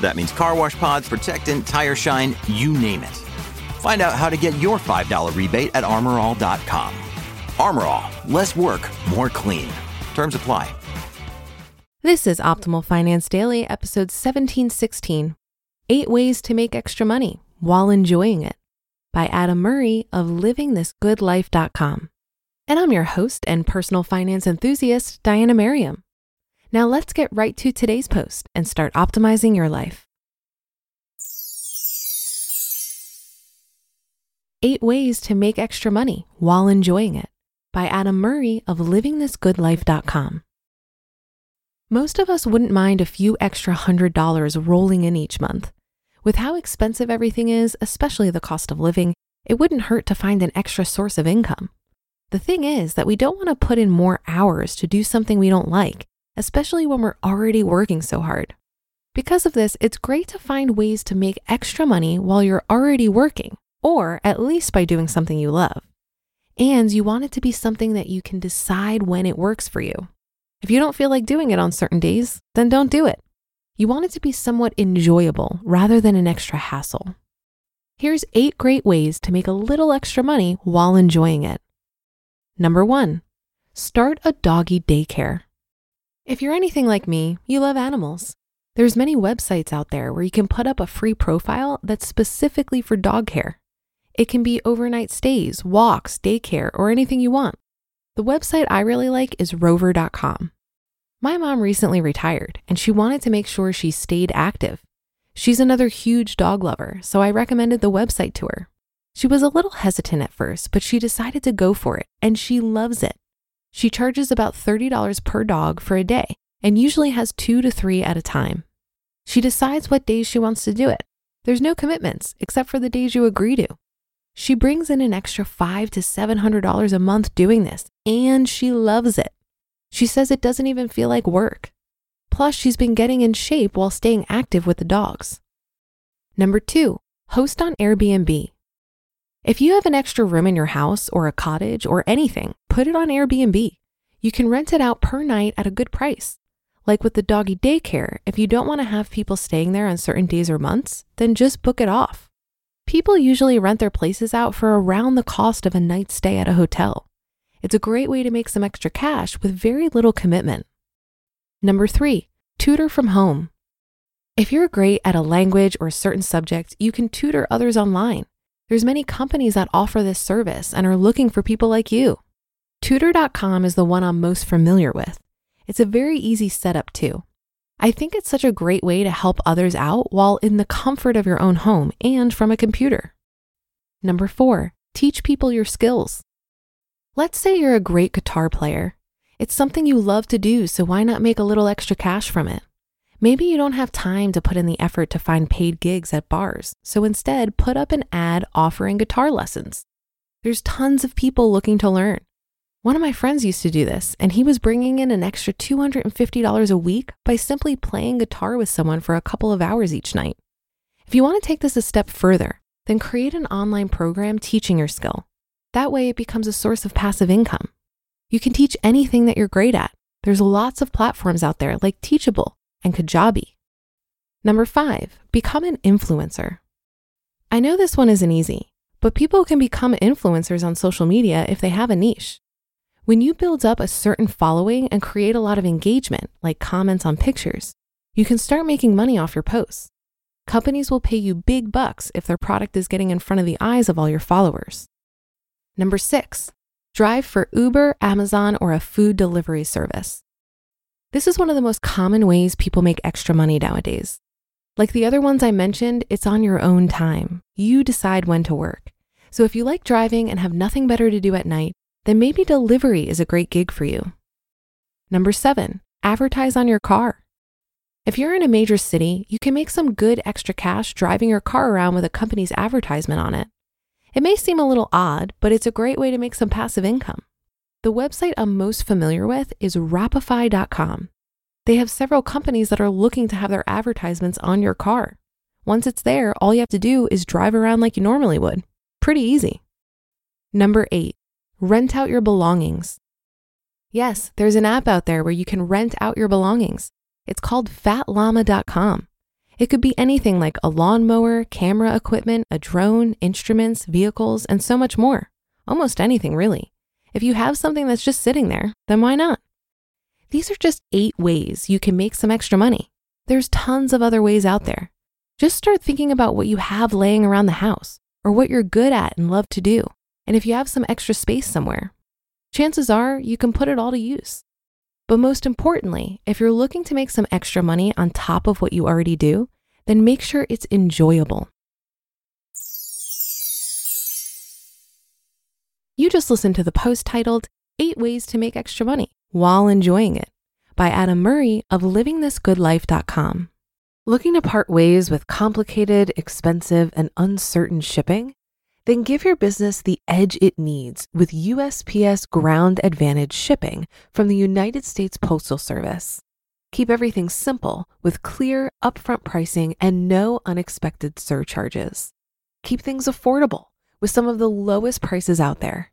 That means car wash pods, protectant, tire shine, you name it. Find out how to get your $5 rebate at armorall.com. Armor All, less work, more clean. Terms apply. This is Optimal Finance Daily, episode 1716 Eight Ways to Make Extra Money While Enjoying It by Adam Murray of LivingThisGoodLife.com. And I'm your host and personal finance enthusiast, Diania Merriam. Now let's get right to today's post and start optimizing your life. Eight Ways to Make Extra Money While Enjoying It by Adam Murray of LivingThisGoodLife.com. Most of us wouldn't mind a few extra hundred dollars rolling in each month. With how expensive everything is, especially the cost of living, it wouldn't hurt to find an extra source of income. The thing is that we don't want to put in more hours to do something we don't like, especially when we're already working so hard. Because of this, it's great to find ways to make extra money while you're already working or at least by doing something you love. And you want it to be something that you can decide when it works for you. If you don't feel like doing it on certain days, then don't do it. You want it to be somewhat enjoyable rather than an extra hassle. Here's eight great ways to make a little extra money while enjoying it. Number one, start a doggy daycare. If you're anything like me, you love animals. There's many websites out there where you can put up a free profile that's specifically for dog care. It can be overnight stays, walks, daycare, or anything you want. The website I really like is rover.com. My mom recently retired and she wanted to make sure she stayed active. She's another huge dog lover, so I recommended the website to her. She was a little hesitant at first, but she decided to go for it and she loves it. She charges about $30 per dog for a day and usually has two to three at a time. She decides what days she wants to do it. There's no commitments except for the days you agree to. She brings in an extra five to seven hundred dollars a month doing this, and she loves it. She says it doesn't even feel like work. Plus, she's been getting in shape while staying active with the dogs. Number two, host on Airbnb. If you have an extra room in your house or a cottage or anything, put it on Airbnb. You can rent it out per night at a good price. Like with the doggy daycare, if you don't want to have people staying there on certain days or months, then just book it off. People usually rent their places out for around the cost of a night's stay at a hotel. It's a great way to make some extra cash with very little commitment. Number three, tutor from home. If you're great at a language or a certain subject, you can tutor others online. There's many companies that offer this service and are looking for people like you. Tutor.com is the one I'm most familiar with. It's a very easy setup too. I think it's such a great way to help others out while in the comfort of your own home and from a computer. Number four, teach people your skills. Let's say you're a great guitar player. It's something you love to do, so why not make a little extra cash from it? Maybe you don't have time to put in the effort to find paid gigs at bars, so instead put up an ad offering guitar lessons. There's tons of people looking to learn. One of my friends used to do this, and he was bringing in an extra $250 a week by simply playing guitar with someone for a couple of hours each night. If you want to take this a step further, then create an online program teaching your skill. That way, it becomes a source of passive income. You can teach anything that you're great at. There's lots of platforms out there like Teachable and Kajabi. Number five, become an influencer. I know this one isn't easy, but people can become influencers on social media if they have a niche. When you build up a certain following and create a lot of engagement, like comments on pictures, you can start making money off your posts. companies will pay you big bucks if their product is getting in front of the eyes of all your followers. Number six, drive for Uber, Amazon, or a food delivery service. This is one of the most common ways people make extra money nowadays. Like the other ones I mentioned, it's on your own time. You decide when to work. So if you like driving and have nothing better to do at night, then maybe delivery is a great gig for you. Number seven, advertise on your car. If you're in a major city, you can make some good extra cash driving your car around with a company's advertisement on it. It may seem a little odd, but it's a great way to make some passive income. The website I'm most familiar with is Wrapify.com. They have several companies that are looking to have their advertisements on your car. Once it's there, all you have to do is drive around like you normally would. Pretty easy. Number eight, rent out your belongings. Yes, there's an app out there where you can rent out your belongings. It's called fatllama.com. It could be anything like a lawnmower, camera equipment, a drone, instruments, vehicles, and so much more. Almost anything, really. If you have something that's just sitting there, then why not? These are just eight ways you can make some extra money. There's tons of other ways out there. Just start thinking about what you have laying around the house or what you're good at and love to do. And if you have some extra space somewhere, chances are you can put it all to use. But most importantly, if you're looking to make some extra money on top of what you already do, then make sure it's enjoyable. Just listened to the post titled Eight Ways to Make Extra Money While Enjoying It by Adam Murray of livingthisgoodlife.com. Looking to part ways with complicated, expensive, and uncertain shipping? Then give your business the edge it needs with USPS Ground Advantage shipping from the United States Postal Service. Keep everything simple with clear, upfront pricing and no unexpected surcharges. Keep things affordable with some of the lowest prices out there.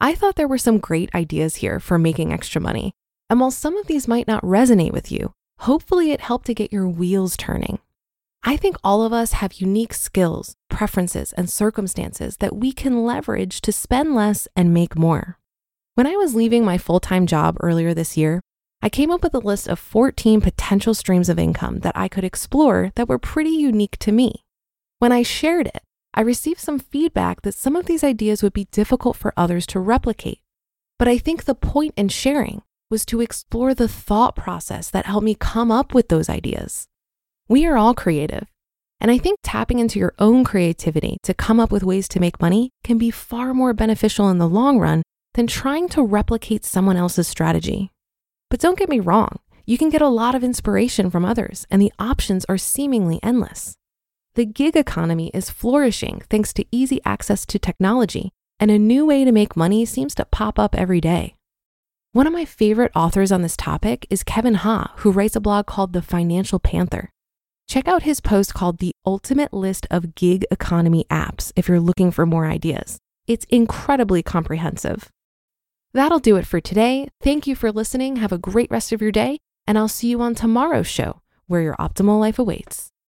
I thought there were some great ideas here for making extra money. And while some of these might not resonate with you, hopefully it helped to get your wheels turning. I think all of us have unique skills, preferences, and circumstances that we can leverage to spend less and make more. When I was leaving my full time job earlier this year, I came up with a list of 14 potential streams of income that I could explore that were pretty unique to me. When I shared it, I received some feedback that some of these ideas would be difficult for others to replicate. But I think the point in sharing was to explore the thought process that helped me come up with those ideas. We are all creative, and I think tapping into your own creativity to come up with ways to make money can be far more beneficial in the long run than trying to replicate someone else's strategy. But don't get me wrong, you can get a lot of inspiration from others, and the options are seemingly endless. The gig economy is flourishing thanks to easy access to technology, and a new way to make money seems to pop up every day. One of my favorite authors on this topic is Kevin Ha, who writes a blog called The Financial Panther. Check out his post called The Ultimate List of Gig Economy Apps if you're looking for more ideas. It's incredibly comprehensive. That'll do it for today. Thank you for listening. Have a great rest of your day, and I'll see you on tomorrow's show where your optimal life awaits.